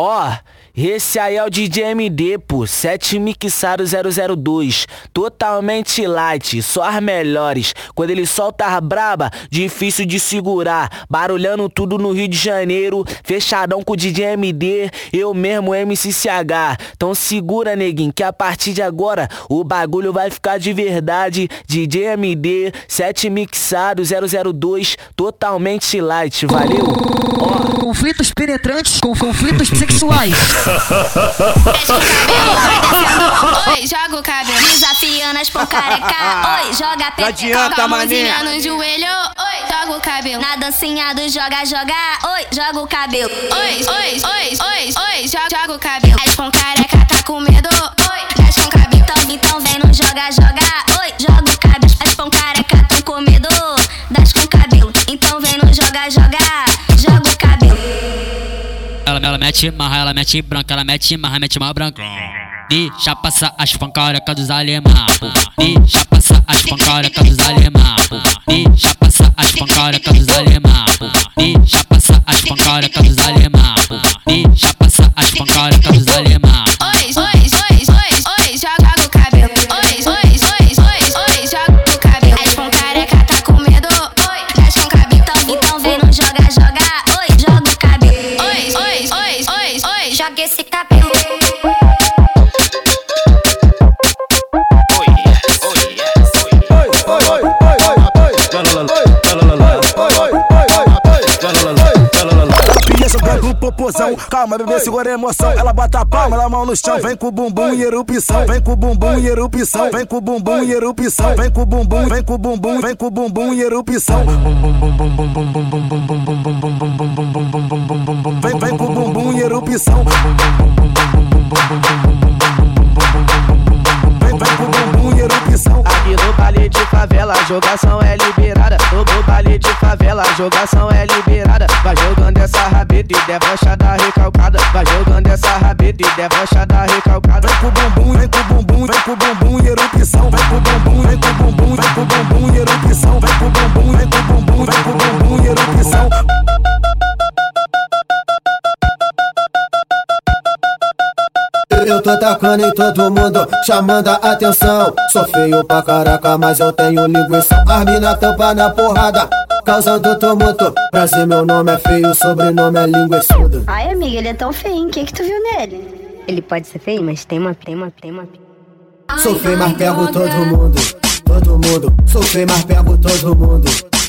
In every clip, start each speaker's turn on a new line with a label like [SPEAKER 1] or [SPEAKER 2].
[SPEAKER 1] Ó, esse aí é o DJ MD, pô, 7 mixado 002, totalmente light, só as melhores. Quando ele solta as braba, difícil de segurar, barulhando tudo no Rio de Janeiro, fechadão com o DJ MD, eu mesmo MCCH. Então segura, neguinho, que a partir de agora o bagulho vai ficar de verdade. DJ MD, 7 mixado 002, totalmente light, valeu?
[SPEAKER 2] Ó, conflitos penetrantes com conflitos sexuais.
[SPEAKER 3] Oi, joga o cabelo desafiando as careca. Oi, joga a
[SPEAKER 4] pepeca com a mãozinha
[SPEAKER 3] no joelho. Oi, joga o cabelo na dancinha do joga joga. Oi, joga o cabelo. Oi, oi, oi, oi, oi, joga, joga o cabelo. As com careca tá com medo. Oi, as com cabelo então, então vem no joga joga. Oi, joga o cabelo. As com careca tão com medo das com cabelo. Então vem no joga joga. Joga o cabelo
[SPEAKER 5] ela, ela mete marra, ela mete branca, ela mete marra, mete marra branca. Deixa passar as pancarecas dos alemã, Deixa passar as pancarecas dos alemã, Deixa passar as pancarecas dos alemã, Deixa passar as pancarecas dos alemã, Deixa passar as pancarecas
[SPEAKER 6] Calma, bebê, segura a emoção. Ela bota a palma, ela mão no chão. Vem com o bumbum e erupção. Vem com o bumbum e erupção. Vem com o bumbum e erupção. Vem com o bumbum, vem com o bumbum, vem com o bumbum e erupção. Vem, vem com o bumbum e erupção.
[SPEAKER 7] Baile de favela, jogação é liberada. No baile de favela, jogação é liberada. Vai jogando essa rabeta e debocha da recalcada. Vai jogando essa rabeta e debocha da recalcada.
[SPEAKER 6] Vem com o bumbum, vem com o bumbum, vem com o bumbum
[SPEAKER 8] tacando em todo mundo, chamando a atenção. Sou feio pra caraca, mas eu tenho linguiça. As mina tampa na porrada, causando tumulto. Brasil, meu nome é feio, sobrenome é linguiçudo.
[SPEAKER 9] Ai, amiga, ele é tão feio, o que que tu viu nele?
[SPEAKER 10] Ele pode ser feio, mas tem uma, tem uma, tem uma.
[SPEAKER 8] Sou feio, mas pego todo mundo, todo mundo. Sou feio, mas pego todo mundo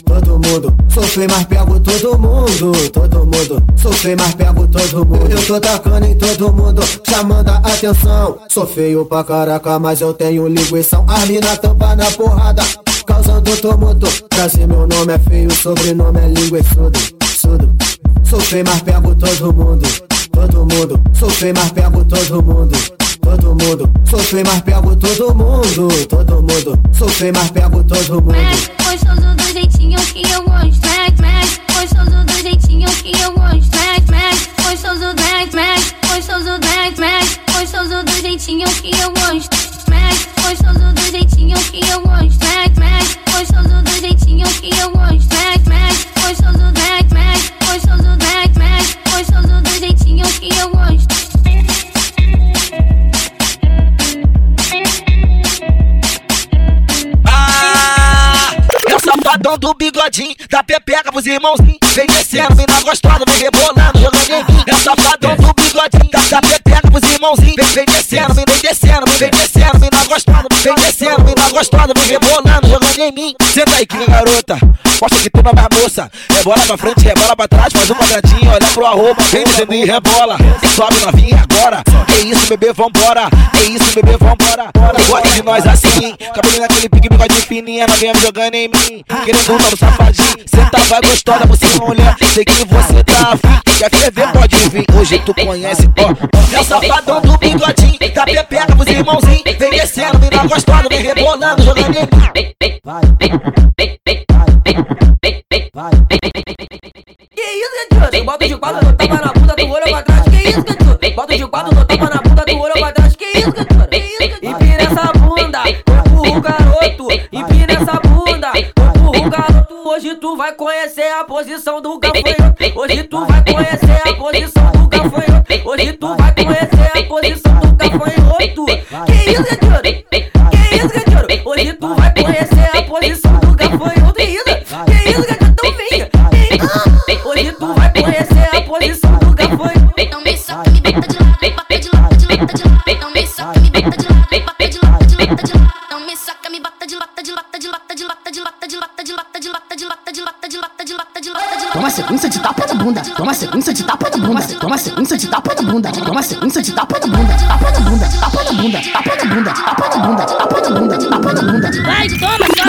[SPEAKER 8] todo mundo. Sou feio, mas pego todo mundo, todo mundo. Sou feio, mas pego todo mundo. Eu tô tacando em todo mundo, chamando a atenção. Sou feio pra caraca, mas eu tenho linguição. A mina tampa na porrada, causando tumulto. Brasil, meu nome é feio, sobrenome é linguiçudo, sudo. Sou feio, mas pego todo mundo, todo mundo. Sou feio, mas pego todo mundo todo mundo. Sou feio, mas pego todo mundo, todo mundo. Sou feio, mas pego todo mundo.
[SPEAKER 3] Gostoso do jeitinho que eu gosto, smack, smack. Gostoso do jeitinho que eu gosto, smack, smack. Gostoso smack. Gostoso do smack, smack. Gostoso do jeitinho que eu gosto, smack. Gostoso do jeitinho que eu gosto,
[SPEAKER 11] bigodinho, da pepeca pros irmãozinhos. Vem descendo, mina gostosa, vem rebolando, jogando em mim. É safadão do bigodinho, da, da pepeca pros irmãozinhos. Vem, vem descendo, vem descendo, vem descendo, mina gostosa, vem descendo, mina gostosa, vem rebolando, em mim. Senta aí, que garota, mostra que tu não é mais moça. Rebola pra frente, rebola pra trás, faz um quadradinho, olha pro arroba, vem descendo e rebola. Sobe novinha agora, que isso, bebê, vambora. Que isso, bebê, vambora. Gosta de nós assim, cabelinho naquele pique, bigode fininha, novinha me jogando em mim. Querendo um no safadinho, cê tá vai gostosa, você mulher, sei que você tá afim. Quer ferver, pode vir, hoje tu conhece, ó. É o safadão do bigodinho, tá pepeca pros irmãozinhos. Vem descendo, mina gostosa, vem rebolando, jogando em mim. Vai, vai, vai,
[SPEAKER 12] Que isso, Cantinho? Bota de quadro, não tapa na bunda do olho pra trás. Que isso, Cantinho? Bota de quadro, não tapa na bunda do olho pra trás. Que isso, Cantinho? Empina essa bunda, empurra o garoto. Empina essa bunda, empurra o garoto. Hoje tu vai conhecer a posição do gafanhoto. Hoje tu vai conhecer a posição do gafanhoto. Hoje tu vai conhecer a posição do gafanhoto. Que isso, Gadiano? Hoje tu vai conhecer a posição do gafanhoto. Que isso? Que isso, Gadiano? Então venha. Hoje tu vai conhecer a posição do gafanhoto.
[SPEAKER 13] Então me soca, me bota de lado, bota de lado, de lado, de lado. Então me soca, me bota de lado, bota de lado, de lado, de lado. Então me soca, me bota de lado, de lado, de de lado, de lado, de lado, de de lado, de de lado, de de lado, de de lado.
[SPEAKER 7] Toma sequência de bunda, toma sequência de tapa na bunda, toma sequência de tapa na bunda, toma sequência de tapa na bunda, tapa na bunda, tapa na bunda, tapa na bunda, tapa na bunda, tapa na bunda, tapa na bunda.
[SPEAKER 12] Vai, toma, toma.
[SPEAKER 7] Toma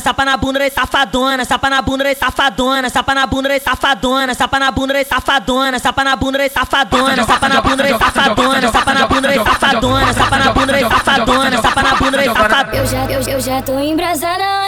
[SPEAKER 12] safadona, sapa na bunda e safadona, sapa na bunda e safadona, sapa na bunda e safadona, sapa na bunda e safadona, sapa na bunda e safadona, sapa na bunda e safadona, sapa na bunda e safadona, sapa na bunda e safadona, sapa na bunda e safadona.
[SPEAKER 13] Eu já, eu, eu já tô embrasada,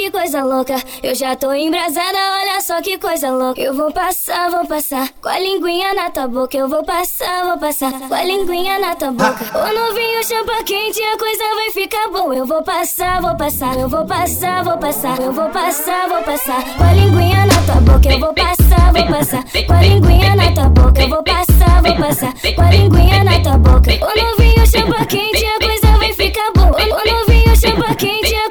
[SPEAKER 13] que coisa louca. Eu já tô embrasada, olha só que coisa louca. Eu vou passar, vou passar com a linguinha na tua boca. Eu vou passar, vou passar com a linguinha na tua boca. O novinho champa quente, a coisa vai ficar boa. Eu vou passar, vou passar, eu vou passar, vou passar. Eu vou passar, vou passar com a linguinha na tua boca. Eu vou passar, vou passar com a linguinha na tua boca. Eu vou passar, vou passar com a linguinha na tua boca. O novinho champa quente, a coisa vai ficar boa. O novinho champa quente, a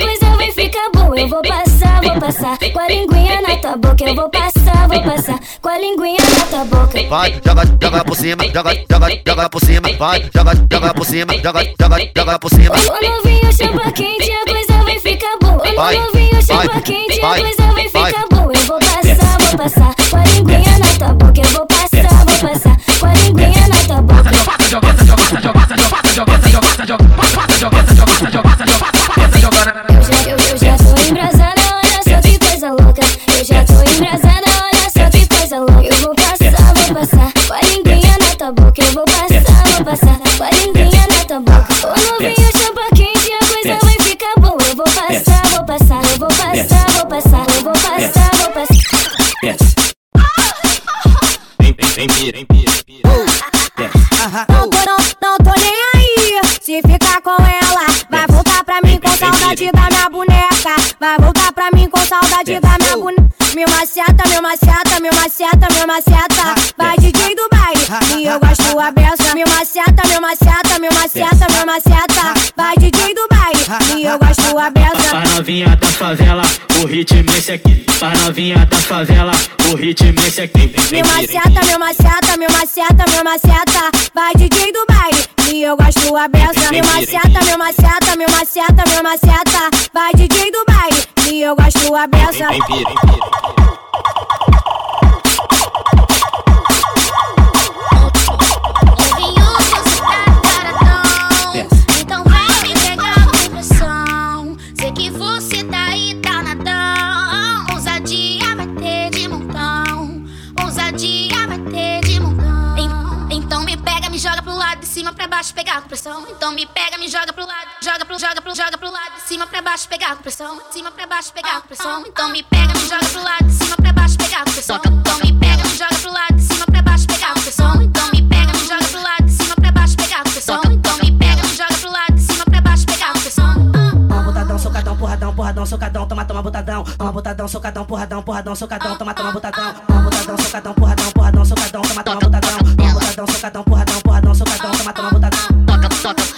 [SPEAKER 13] ficar boa. Eu vou passar, vou passar com a linguinha na tua boca. Eu vou passar, vou passar com a linguinha na tua boca.
[SPEAKER 14] Vai, joga, joga por cima, joga, joga, joga por cima, vai, joga, joga por cima, joga, joga, joga por cima.
[SPEAKER 13] O novinho champa quente, a coisa vai ficar boa.
[SPEAKER 14] Vai,
[SPEAKER 13] O novinho champa
[SPEAKER 14] vai,
[SPEAKER 13] quente, a coisa vai ficar boa. Eu vou passar, vou passar com a linguinha na tua boca. Eu vou passar, vou passar com a linguinha na tua boca. Tua boca. O novinho champa quente, a coisa vai ficar boa. Eu vou passar, vou passar, eu vou passar, vou passar, eu vou passar, vou passar.
[SPEAKER 15] Não tô, não, não tô nem aí. Se ficar com ela, vai voltar pra mim com saudade da minha boneca. Vai voltar pra mim com saudade da minha boneca. Meu maceta, meu maceta, meu maceta, meu maceta. Vai DJ do baile, e eu gosto a beça. Meu maceta, meu maceta, meu maceta, meu maceta. Vai DJ do baile, e eu gosto a beça.
[SPEAKER 16] Pra novinha da favela, o ritmo é esse aqui. Pra novinha da favela, o ritmo é esse aqui.
[SPEAKER 15] Meu maceta, meu maceta, meu maceta, meu maceta. Vai DJ do baile, e eu gosto a beça. Meu maceta, meu maceta, meu maceta, meu maceta. Vai DJ do baile, e eu gosto a beça.
[SPEAKER 13] Pressão. Então me pega, me joga pro lado, joga pro, joga pro, joga pro lado, de cima pra baixo, pegar com pressão. De cima pra baixo, pegar com pressão. Então me pega, me joga pro lado, de cima pra baixo, pegar com pressão. Então me pega, me joga pro lado, de cima pra baixo, pegar com pressão. Então me pega, me joga pro lado, de cima pra baixo, pegar com pressão. Então me pega, me joga pro lado, de cima pra baixo, pegar com pressão.
[SPEAKER 12] Botadão, socadão, porradão, porradão, socadão, toma, toma botadão. Toma botadão, socadão, porradão, porradão, socadão, toma, toma botadão. Toma botadão, socadão, porradão, porradão, socadão, toma, toma botadão. Toma botadão, socadão, porradão, porradão, socadão, toma, toma botadão.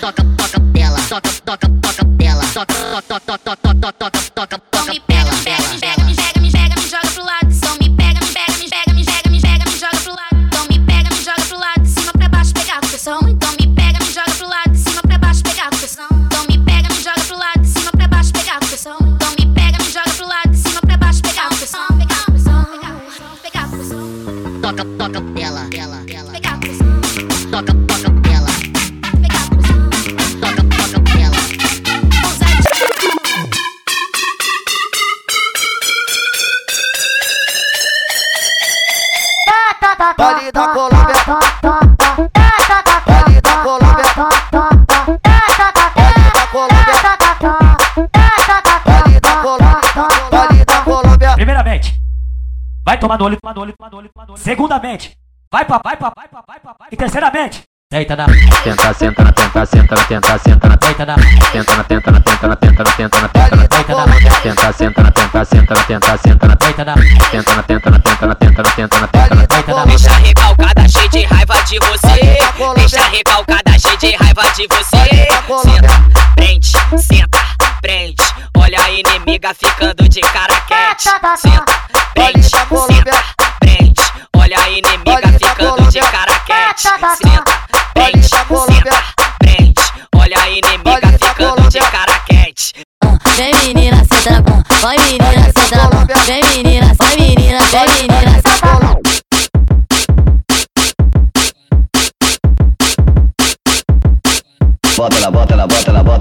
[SPEAKER 17] Toca, toca, toca, toca dela. Toca, toca, toca dela. Toca, toca, toca, toca, toca, toca, toca,
[SPEAKER 5] Segundamente, vai pra, vai pra, vai pra, vai pra, vai. E terceiramente, deita na.
[SPEAKER 18] Tenta, senta na tenta, senta na tenta, senta na
[SPEAKER 5] Deita na.
[SPEAKER 18] tenta na tenta na tenta na tenta na tenta na tenta na
[SPEAKER 5] Deita na.
[SPEAKER 18] tenta, senta na tenta, senta na tenta, senta na
[SPEAKER 5] Deita na.
[SPEAKER 18] tenta na tenta na tenta na tenta na tenta na tenta na
[SPEAKER 5] Deita na.
[SPEAKER 19] Deixa recalcada, cheio de raiva de você. Deixa recalcada, cheio de raiva de você. Senta, prende, senta, prende. Olha a inimiga ficando de cara quente. Senta,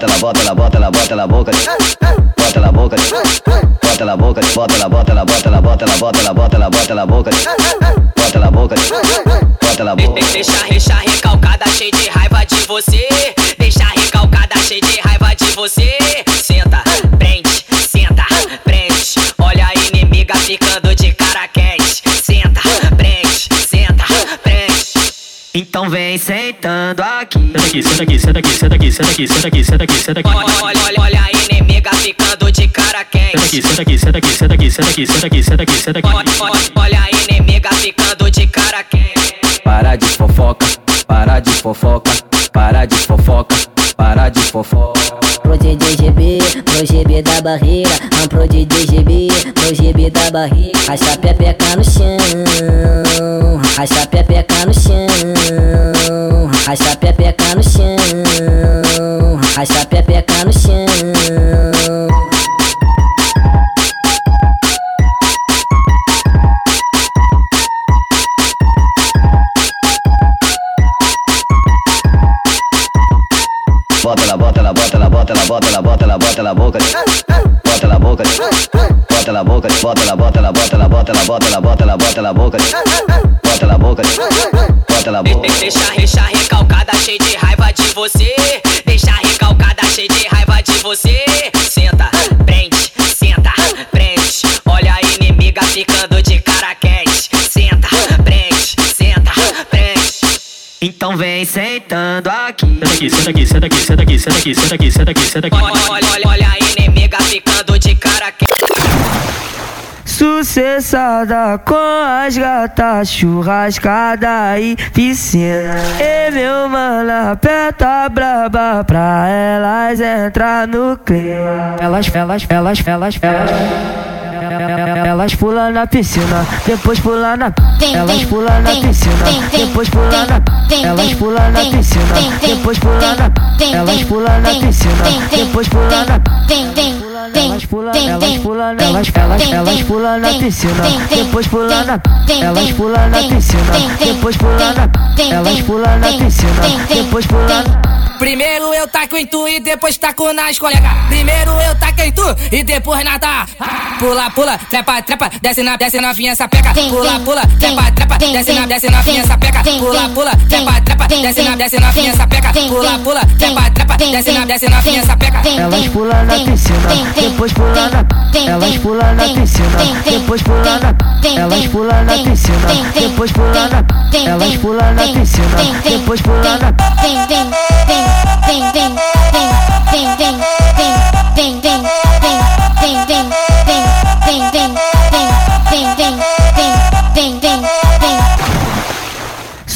[SPEAKER 18] bota ela, bota ela, bota ela, bota ela, boca. Bota ela, boca. Bota ela, boca. Bota ela, bota ela, bota ela, bota ela, bota ela, bota ela, bota ela, boca. Bota ela, boca. Bota ela, boca.
[SPEAKER 19] Deixa, deixa recalcada, cheio de raiva de você. Deixa recalcada, cheio de raiva de você. Senta, prende, senta, prende. Olha a inimiga ficando
[SPEAKER 7] Então vem sentando aqui.
[SPEAKER 20] Senta aqui, senta aqui, senta aqui, senta aqui, senta aqui, senta aqui, senta aqui, senta aqui.
[SPEAKER 19] Olha, olha, olha, olha a inimiga ficando de cara quente.
[SPEAKER 20] Senta aqui, senta aqui, senta aqui, senta aqui, senta aqui, senta aqui, senta aqui.
[SPEAKER 19] Olha, olha, olha a inimiga ficando de cara quente.
[SPEAKER 7] Para de fofoca, para de fofoca, para de fofoca, para de fofoca.
[SPEAKER 21] Pro DJ GB, pro GB da barriga. Vamos pro DJ GB, pro GB da barriga. Racha a pepeca no chão, racha a pepeca no chão, racha a pepeca no chão, racha a pepeca no chão.
[SPEAKER 18] Bota ela, bota ela, bota ela, bota ela, bota ela, bota ela, bota ela, boca. Bota ela, boca. Bota ela, boca. Bota ela, bota ela, bota ela, bota ela, bota ela, bota ela, bota ela, boca. Bota ela, boca. Bota ela, boca.
[SPEAKER 19] Deixa, deixa recalcada, cheio de raiva de você. Deixa recalcada, cheio de raiva de você. Senta, prende, senta, prende. Olha a inimiga ficando de cara quente. Senta, prende, senta, prende.
[SPEAKER 7] Então vem sentando aqui.
[SPEAKER 20] Senta aqui, senta aqui, senta aqui, senta aqui, senta aqui, senta aqui, senta aqui, senta aqui.
[SPEAKER 19] Olha, olha, olha, olha a inimiga ficando de.
[SPEAKER 22] Sucessada com as gatas, churrascada e piscina. E meu mano, aperta braba pra elas entrar no clima. Elas, elas, elas, elas, elas. Elas pulam na piscina, depois pulam na. Elas pulam na piscina, depois pulam na. Elas pulam na piscina, depois pulam na. Elas pulam na piscina, depois pulam na. Elas pulam, elas pulam, elas, elas, elas pulam na piscina, depois pulam na. Elas pulam na piscina, depois pulam na. Elas pulam na piscina, depois pulam na.
[SPEAKER 12] Primeiro eu taco em tu e depois taco nas colegas. Primeiro eu taco em tu e depois nada. Pula, pula, trepa, trepa, desce na, desce novinha sapeca. Pula, pula, trepa, trepa, desce na, desce novinha sapeca. Pula, pula, trepa, trepa, desce na, desce novinha sapeca. Pula, pula, trepa, trepa, desce na, desce novinha sapeca.
[SPEAKER 22] Elas pulam na piscina, depois pulam na. Elas pulam na piscina, depois pulam na. Elas pulam na piscina, depois pulam na. Elas pulam na piscina, depois pulam na.
[SPEAKER 21] Vem, vem, vem, vem, vem, vem, vem, vem, vem, vem, vem, vem, vem, vem, bing, bing, bing,
[SPEAKER 22] bing, bing, bing, bing, bing.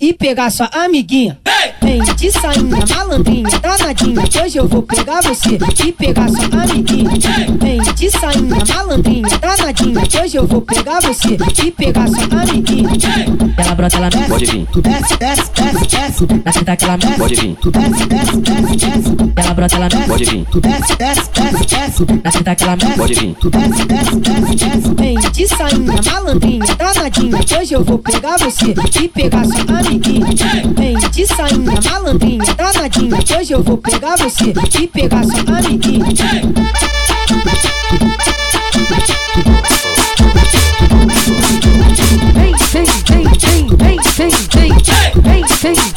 [SPEAKER 22] e
[SPEAKER 23] pegar sua amiguinha. Vem de sainha, malandrinha, danadinha. Hoje eu vou pegar você e pegar sua amiguinha. Vem de sainha, malandrinha, danadinha. Hoje eu vou pegar você e pegar sua amiguinha.
[SPEAKER 22] Ela brota, ela desce.
[SPEAKER 23] Pode vir. Desce, desce, desce, desce.
[SPEAKER 22] Na senta que ela desce.
[SPEAKER 18] Pode vir.
[SPEAKER 23] Desce, desce, desce, desce.
[SPEAKER 22] Ela brota, ela desce.
[SPEAKER 18] Pode vir.
[SPEAKER 23] Desce, desce, desce, desce.
[SPEAKER 22] Na senta que ela desce.
[SPEAKER 18] Pode vir.
[SPEAKER 23] Desce, desce, desce, desce. Danadinha. que Hoje eu vou pegar você e pegar sua amiguinha. Vem de sainha, malandrinha, danadinha. que Hoje eu vou pegar você e pegar sua amiguinha. Vem, vem, vem, vem, vem. Vem, vem, vem, vem,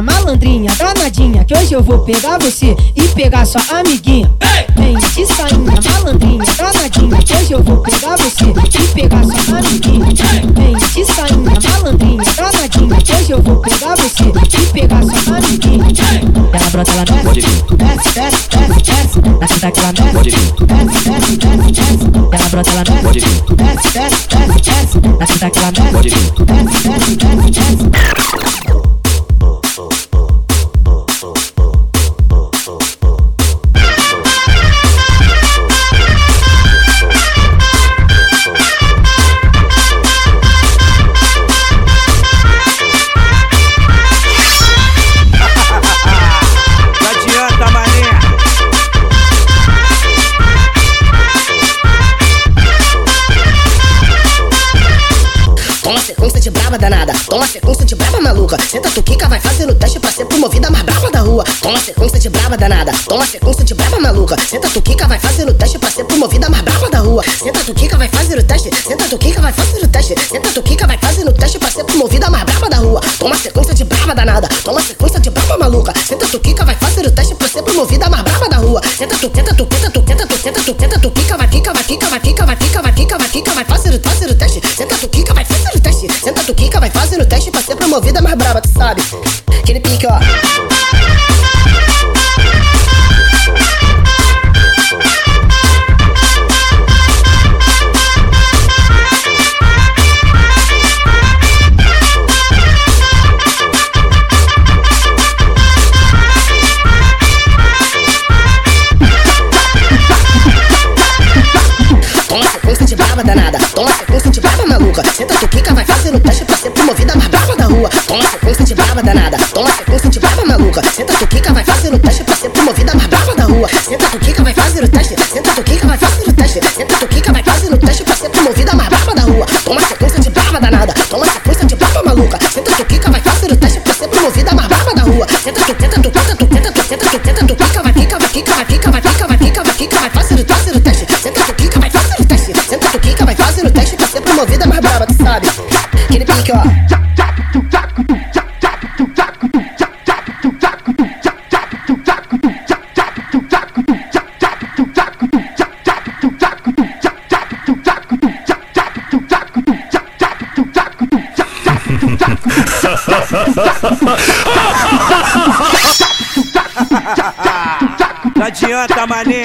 [SPEAKER 23] sainha, malandrinha, danadinha. Que hoje eu vou pegar você e pegar sua amiguinha. Vem de sainha, malandrinha, danadinha. Que hoje eu vou pegar você e pegar sua amiguinha. Vem de sainha, malandrinha, danadinha. Que hoje eu vou pegar você e pegar sua amiguinha.
[SPEAKER 22] Ela brota, ela desce.
[SPEAKER 23] Desce, desce, desce, desce.
[SPEAKER 22] Na senta que ela desce.
[SPEAKER 23] Desce, desce, desce, desce.
[SPEAKER 22] Ela brota, ela desce.
[SPEAKER 23] Desce, desce, desce, desce.
[SPEAKER 22] Na senta que ela desce.
[SPEAKER 23] Desce, desce, desce, desce.
[SPEAKER 24] So adianta, mané.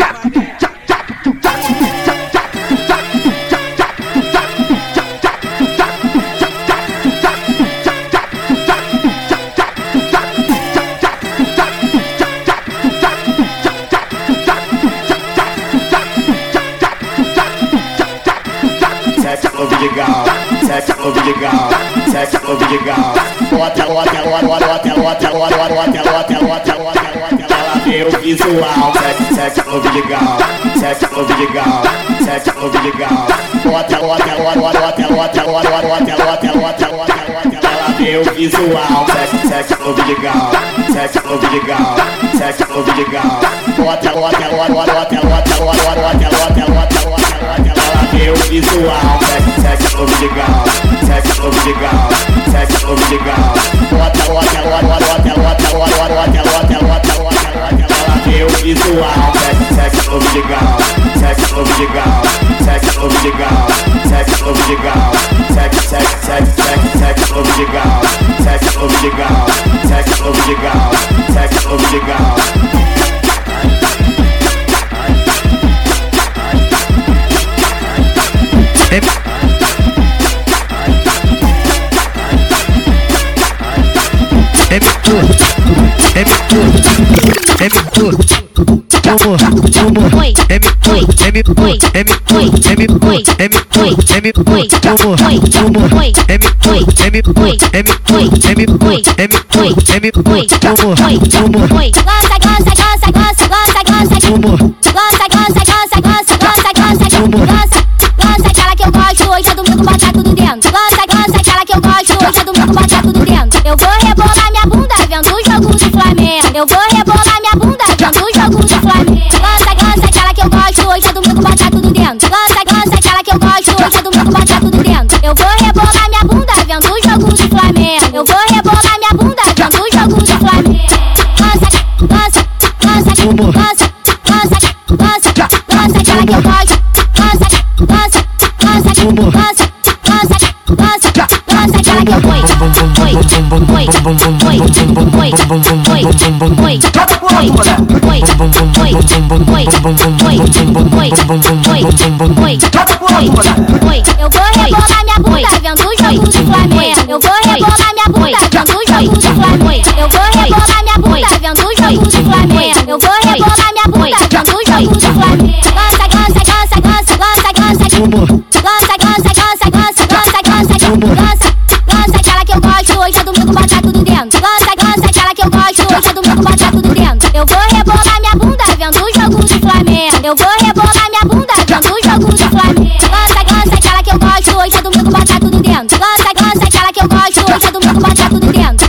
[SPEAKER 18] Vidigal, sexo Vidigal, sexo Vidigal. Bota, bota, bota, bota, bota, bota, bota, bota, bota, bota, bota, bota, vê o visual. Sexo, Vidigal, sexo Vidigal, sexo Vidigal. Bota, bota, bota, bota, bota, bota, bota, bota, bota, bota, bota, bota, ela vê o visual. Sexo, Vidigal, sexo Vidigal, sexo Vidigal. Bota, bota, bota, bota, bota, bota, bota, bota, bota, bota, bota, bota, o visual. Sexo, Vidigal, sexo Vidigal, sexo no Vidigal. Bota, bota, bota, bota, bota, bota, bota, bota, bota, Here is the over your gown. Text over your gown. Text over your gown. Text over your gown. Text text text text text over your gown. Text over your gown. Text over your gown. Text
[SPEAKER 22] over your girl. Hey. Hey, Yep. M tudo, me tudo, amor, amor, M tudo, me tudo, M tudo, M tudo, me tudo, M tudo, amor, é me tudo, M tudo, M tudo, me tudo, M tudo, M tudo,
[SPEAKER 21] amor, amor. Gosta, gosta, gosta, gosta, gosta, gosta,
[SPEAKER 22] amor.
[SPEAKER 21] Gosta, gosta, gosta, gosta, gosta, gosta, amor. Gosta, gosta aquela que eu gosto hoje é domingo botar tudo dentro. Gosta, gosta aquela que eu gosto hoje é domingo botar tudo dentro. Eu vou mundo botar tudo dentro. Lança, lança aquela que eu gosto. Todo mundo botar tudo dentro. Eu vou rebolar minha bunda vendo o jogo do Flamengo. Eu vou rebolar minha bunda vendo o jogo do Flamengo. Lança, lança, lança, lança, lança, lança, lança aquela que eu gosto. Lança, lança, lança, lança eu vou rebolar minha bunda vendo o jogo do Flamengo. Eu vou rebolar minha bunda vendo o jogo do Flamengo. Eu vou rebolar minha bunda vendo. Eu vou rebolar minha bunda vendo o jogo do Flamengo. Gosta, gosta, gosta, gosta, gosta, gosta.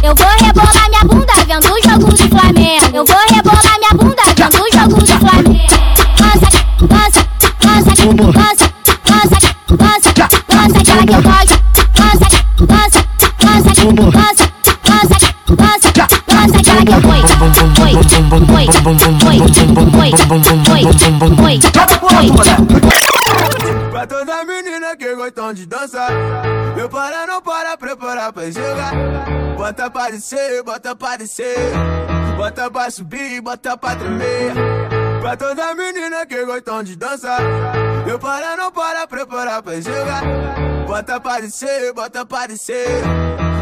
[SPEAKER 21] Eu vou rebolar minha bunda vendo o jogo do Flamengo. Eu vou rebolar minha bunda vendo o jogo do Flamengo. Gosta, gosta, gosta, gosta, gosta, gosta, gosta aquela que eu gosto. Gosta, gosta, gosta, gosta, gosta, gosta, gosta aquela que eu oi, oi, oi, oi, oi, oi, oi, oi.
[SPEAKER 25] Pra toda menina que gostam de dançar jogar. Bota pra descer, bota pra descer. Bota pra subir, bota pra tremer. Pra toda menina que gostam de dançar. Eu para não para, preparar pra jogar. Bota pra descer, bota pra descer.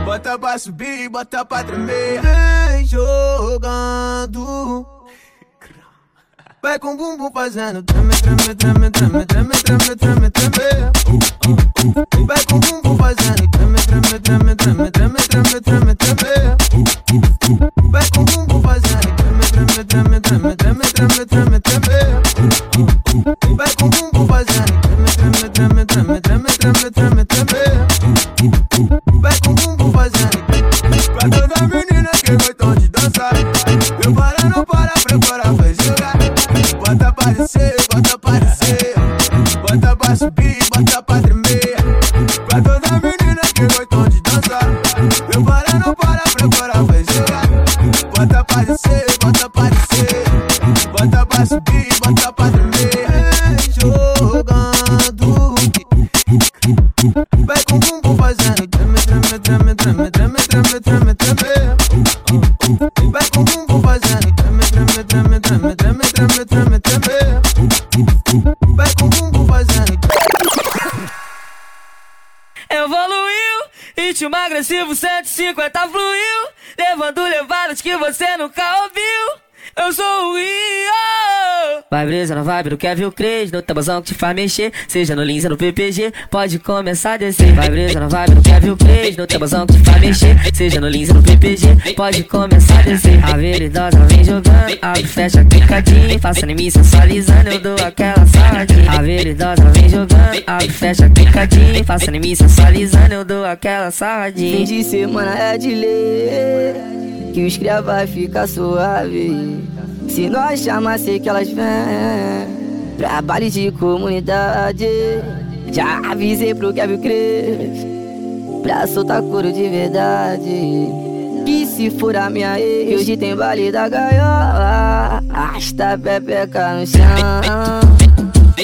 [SPEAKER 25] Bota pra subir, bota pra tremer. Vem jogando. Vai com o bumbum fazendo treme, treme, treme, treme, treme, treme, treme, treme. Vai com o bumbum fazendo treme, treme, treme, treme, treme, treme, treme, treme. Vai com o bumbum fazendo treme, treme, treme, treme, treme, treme, treme, treme. Treme, treme, treme. Vai com o bumbum fazendo
[SPEAKER 22] Evoluiu, ritmo agressivo 150 fluiu, levando levadas que você nunca ouviu. Eu sou o Rio. Vai brisa na vibe do Kevin Cres, no tabuzão que te faz mexer, seja no Lins ou no PPG, pode começar a descer. Vai brisa na vibe do Kevin Cres, no tabuzão que te faz mexer, seja no Lins ou no PPG, pode começar a descer. A veridosa vem jogando, abre, fecha, clicadinho, faça em sensualizando, eu dou aquela saladinha. A veridosa vem jogando, abre, fecha, clicadinho, faça em sensualizando, eu dou aquela sarradinha.
[SPEAKER 26] Fim de semana é de ler que os cria vai ficar suave. Se nós chamar, sei que elas vêm. Trabalho de comunidade. Já avisei pro Kevin Cres pra soltar couro de verdade. Que se for a minha que hoje tem baile da gaiola. Arrasta a pepeca no chão.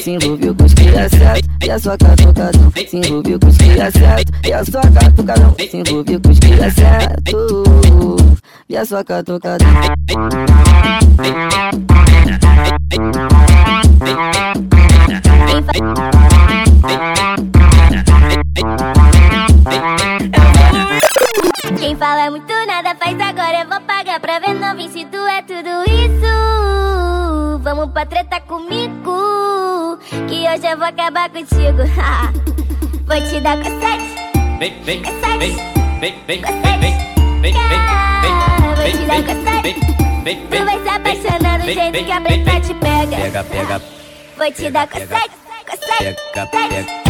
[SPEAKER 26] Se envolveu com os cria certo e a sua catucadão. Se envolveu com os cria certo e a sua catucadão. Se envolveu com os cria certo e a sua catucadão.
[SPEAKER 27] Pra ver vem se tu é tudo isso. Vamos pra treta comigo, que hoje eu vou acabar contigo. vou te dar cassete.
[SPEAKER 4] Vem, vem,
[SPEAKER 27] Cassete.
[SPEAKER 4] vem, vem, vem, vem, vem, vem, vem,
[SPEAKER 27] Vou
[SPEAKER 4] vem,
[SPEAKER 27] te
[SPEAKER 4] vem,
[SPEAKER 27] dar
[SPEAKER 4] vem, vem, vem,
[SPEAKER 27] Tu vai se apaixonar do
[SPEAKER 4] vem,
[SPEAKER 27] jeito
[SPEAKER 4] vem,
[SPEAKER 27] que a
[SPEAKER 4] vem,
[SPEAKER 27] preta
[SPEAKER 4] vem.
[SPEAKER 27] te pega.
[SPEAKER 4] Pega, pega,
[SPEAKER 27] Vou te dar cassete, cassete,
[SPEAKER 4] pega,
[SPEAKER 27] cassete.
[SPEAKER 4] pega, pega,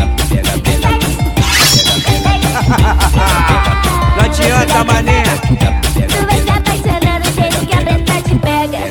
[SPEAKER 28] Não adianta, mané.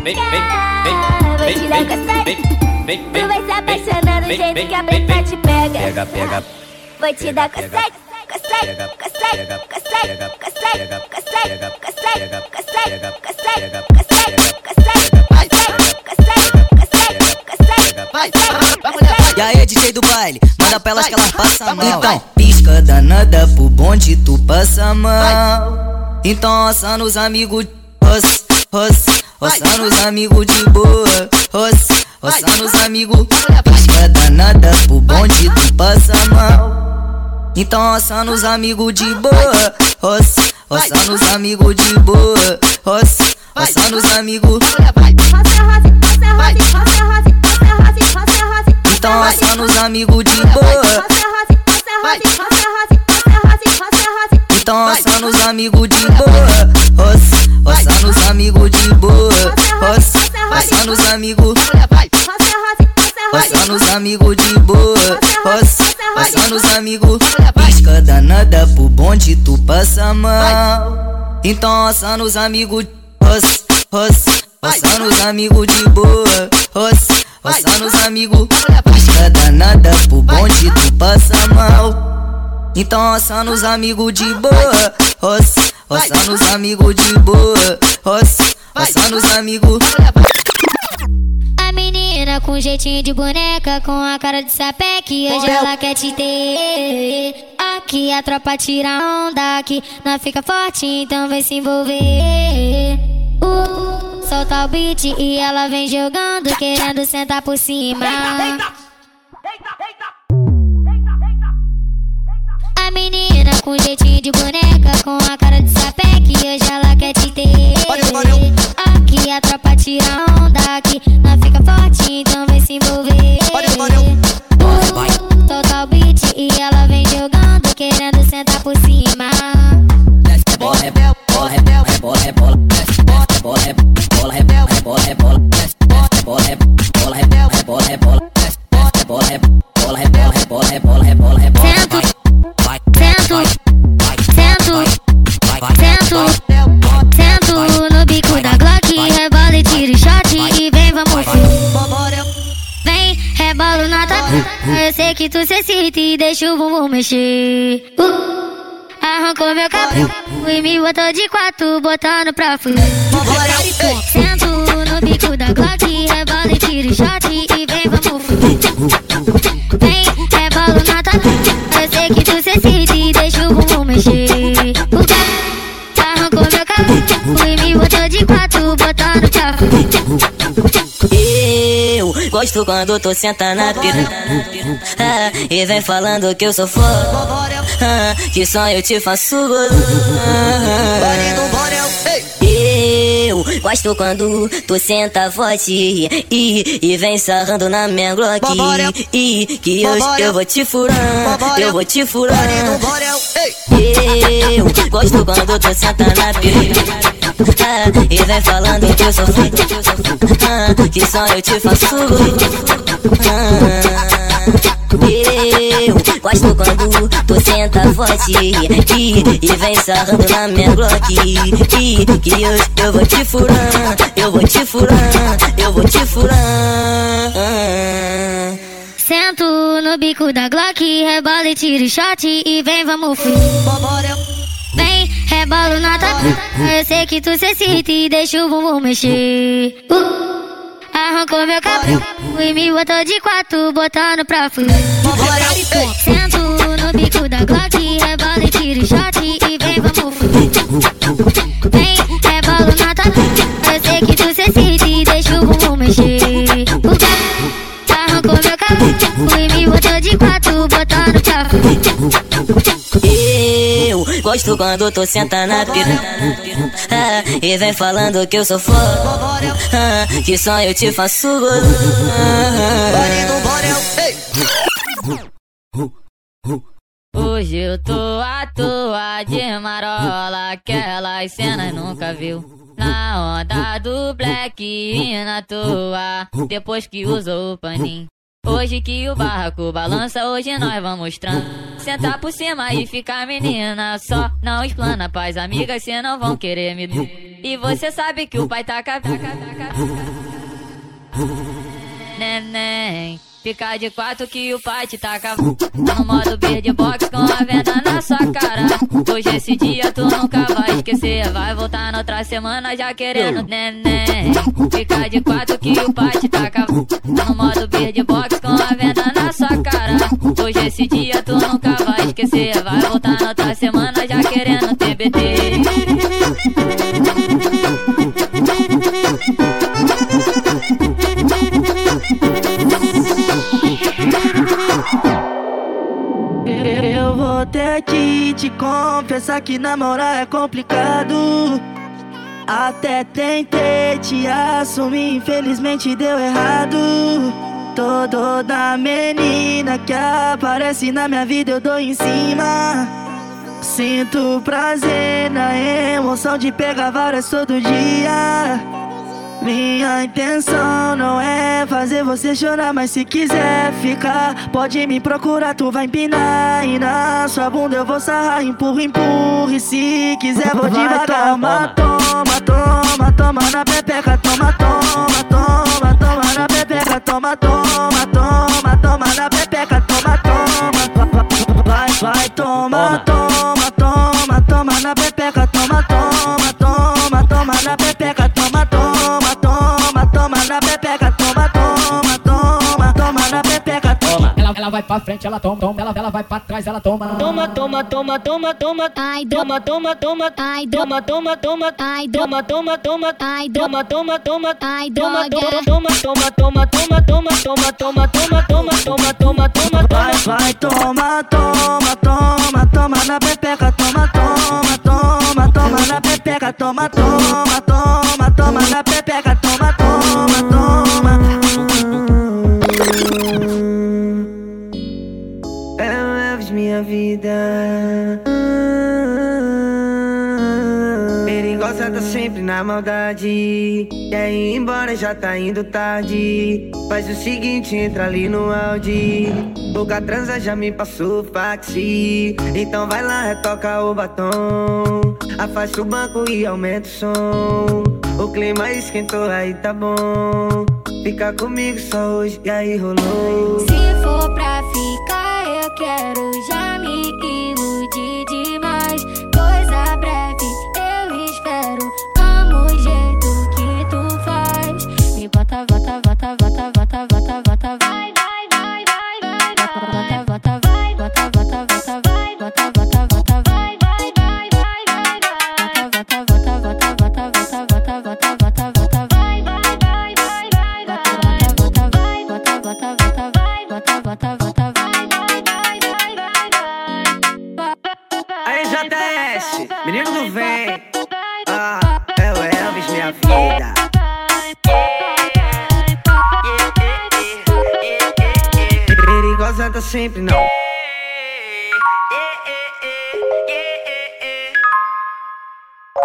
[SPEAKER 27] Vou
[SPEAKER 4] vem,
[SPEAKER 27] te dar cassete. Tu vai se apaixonar do jeito que a preta te pega.
[SPEAKER 4] pega, pega,
[SPEAKER 27] Vou te dar cassete, cassete, cassete, cassete, cassete, cassete, cassete, cassete, cassete, cassete,
[SPEAKER 26] E aí, DJ do baile, manda pra elas que elas passam mal. Então, pisca danada pro bonde, tu passa mal. Então, roça nos amigos, roça, roça, roça nos amigos de boa, roça, roça nos amigos. Pisca danada pro bonde, tu passa mal. Então, roça nos amigos de boa, roça, roça nos amigos de boa, roça, roça nos amigos. Então, roça nos amigos de boa. Então roça nos amigos de boa. Roça, roça nos amigos de boa. Roça, roça nos amigos Roça nos amigos de boa. Roça, roça nos amigos Pisca danada pro bonde tu passa mal. Então roça nos amigos Roça, roça, roça nos amigos de boa. Roça, roça nos amigos Pisca danada pro bonde tu passa mal então roça nos amigos de boa, roça, roça nos amigos de boa, roça, roça nos amigos.
[SPEAKER 27] A menina com jeitinho de boneca, com a cara de sapé que hoje ela quer te ter. Aqui a tropa tira onda, aqui não fica forte, então vem se envolver. Uh, solta o beat e ela vem jogando, querendo sentar por cima. Menina com jeitinho de boneca, com a cara de sapé que hoje ela quer te ter. Aqui a tropa tira onda, aqui não fica forte, então vem se envolver. Total beat e ela vem jogando, querendo sentar por cima.
[SPEAKER 26] Desce, bola, rebola, rebola, rebola, rebola, desce, bola, rebola, rebola.
[SPEAKER 27] Mexer uh. Arrancou meu cabelo. E me botou de quatro, botando pra fora Sento no bico da Glock, rebola e tira o shot e vem, vamos Vem, rebolo na tua Eu sei que tu se excita e deixa o bumbum mexer. Uh. Arrancou meu cabelo. E me botou de quatro, botando pra
[SPEAKER 26] Eu gosto quando tu senta na piranha ah, E vem falando que eu sou foda ah, Que só eu te faço Eu gosto quando tu senta forte e, e vem sarrando na minha Glock. E que eu, eu vou te furar, eu vou te furar Eu gosto quando tu senta na piranha ah, E vem falando que eu sou foda ah, Que só eu te faço. Ah, gosto quando tu senta forte e, e vem sarrando na minha Glock. E que eu, eu vou te furar, eu vou te furar, eu vou te furar.
[SPEAKER 27] Sento no bico da Glock, rebola e tira o shot e vem, vamos fui. Vem, rebolo na tua Eu sei que tu se excita e deixa o bumbum mexer. Uh. Arrancou meu cabelo e me botou de quatro, botando pra fugir. Sento no bico da Glock, rebola e tiro shot e vem, vamos. Vem, rebola na tua eu sei que tu se excita e deixa o bumbum mexer. Arrancou meu cabelo e me botou de quatro, botando pra fugir.
[SPEAKER 29] Gosto quando tô sentando na piranha ah, E vem falando que eu sou foda. Ah, Que só eu te faço golo Hoje eu tô à toa de marola Aquelas cenas nunca viu. Na onda do black e na toa Depois que usou o paninho Hoje que o barraco balança, hoje nós vamos mostrando. Sentar por cima e ficar menina, só não explana paz, amigas, cê não vão querer me. E você sabe que o pai tá taca, taca, taca. Neném. Fica de quatro que o pai te taca. No modo beatbox com a venda na sua cara. Hoje esse dia tu nunca vai esquecer. Vai voltar na outra semana já querendo neném. Fica de quatro que o pai te taca. No modo beatbox com a venda na sua cara. Hoje esse dia tu nunca vai esquecer. Vai voltar na outra semana já querendo TBT
[SPEAKER 30] vou ter que te confessar que namorar é complicado. Até tentei te assumir, infelizmente deu errado. Todo da menina que aparece na minha vida eu dou em cima. Sinto prazer na emoção de pegar várias todo dia. Minha intenção não é fazer você chorar, mas se quiser ficar, pode me procurar, tu vai empinar. E na sua bunda eu vou sarrar, empurra, empurra. E se quiser, vou devagar. Toma, toma, toma, toma na pepeca, toma, toma, toma, toma na pepeca, toma, toma, toma, toma na pepeca, toma, toma. Vai, vai, toma, toma, toma, toma na pepeca, toma, toma, toma, toma na pepeca,
[SPEAKER 31] pra frente, ela toma, toma, ela, ela vai pra trás, ela toma.
[SPEAKER 30] Toma, toma, toma, toma, toma, ai, toma, toma, toma, ai, toma, toma, toma, ai, toma, toma, toma, ai, toma, toma, toma, ai, toma, toma, toma, toma, toma, toma, toma, toma, toma, toma, toma, toma, toma, toma, vai, vai, toma, toma, toma, toma na pepeca, toma, toma, toma, já tá indo tarde. Faz o seguinte, entra ali no Audi. Boca transa já me passou fax. Então vai lá, retoca o batom. Afasta o banco e aumenta o som. O clima esquentou, aí tá bom. Fica comigo só hoje, e aí rolou.
[SPEAKER 27] Se for pra ficar, eu quero já
[SPEAKER 30] Menino do vem. Ah, é o Elvis, minha vida. Perigosa tá sempre não.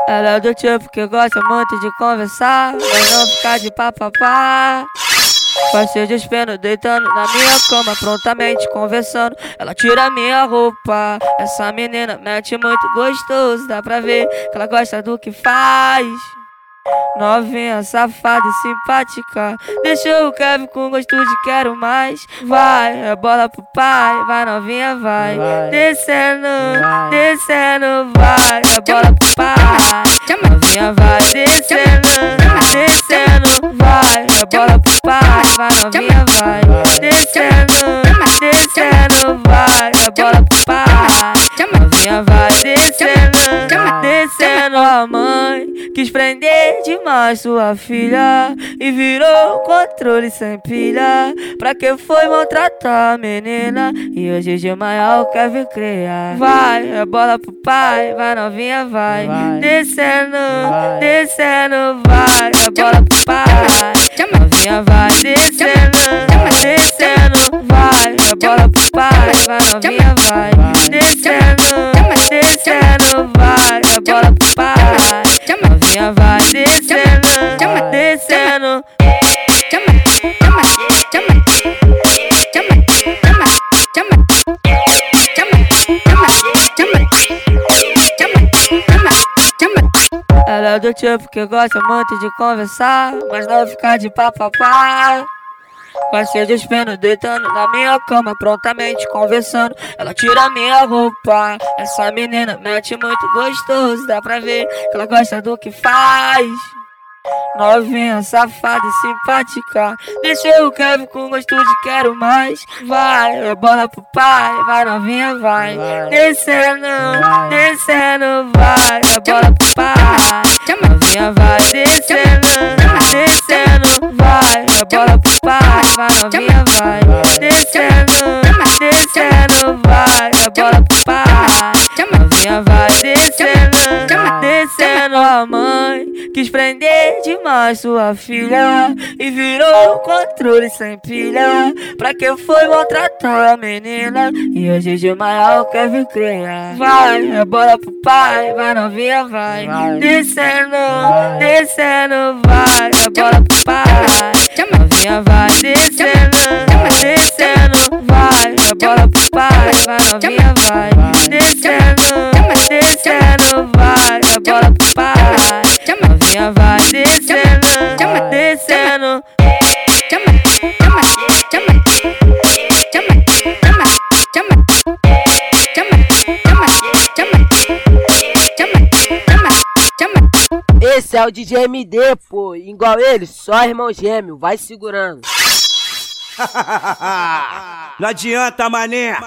[SPEAKER 30] Ela é do tipo que gosta muito de conversar, mas não ficar de papapá. Faz seu despeno deitando na minha cama, prontamente conversando. Ela tira minha roupa. Essa menina mete muito gostoso, dá pra ver que ela gosta do que faz. Novinha, safada e simpática. Deixou o Kevin com gosto de quero mais. Vai, é bola pro pai. Vai, novinha, vai. Descendo, descendo, vai. É bola pro pai. Novinha, vai. Descendo, descendo, vai.
[SPEAKER 22] vai, rebola pro pai, vai novinha, vai. Descendo, descendo, vai, rebola pro pai. Novinha vai descendo, descendo a mãe. Quis prender demais sua filha e virou controle sem pilha. Pra que foi maltratar a menina? E hoje de manhã quer vir criar. Vai, rebola pro pai, vai novinha, vai. Descendo, descendo, vai, rebola pro pai. Novinha vai descendo, descendo, vai, rebola pro pai, vai novinha, vai. Descendo, descendo, vai, rebola pro pai. Novinha vai descendo, descendo. Ela é do tipo que gosta muito de conversar, mas não ficar de papapá. Vai ser despendo, deitando na minha cama, prontamente conversando. Ela tira minha roupa. Essa menina mete muito gostoso, dá pra ver que ela gosta do que faz. Novinha, safada e simpática. Deixa o Kevin com gosto de quero mais. Vai, bola pro pai, vai novinha, vai. Descendo, descendo, vai, bola pro pai. Novinha vai descendo, vai, bola pro pai, vai novinha, vai. Descendo, mãe. Quis prender demais sua filha e virou controle sem pilha. Pra que foi maltratar a menina? E hoje de manhã quer vir criar. Vai, rebola pro pai, vai novinha, vai. Descendo, descendo, vai, rebola pro pai. Novinha vai descendo, descendo, vai, rebola pro pai, vai novinha, vai. Descendo, descendo, vai, rebola pro pai. Novinha vai descendo, descendo.
[SPEAKER 12] Esse é o DJ MD, pô. Igual ele, só irmão gêmeo. Vai segurando.
[SPEAKER 24] Não adianta, mané.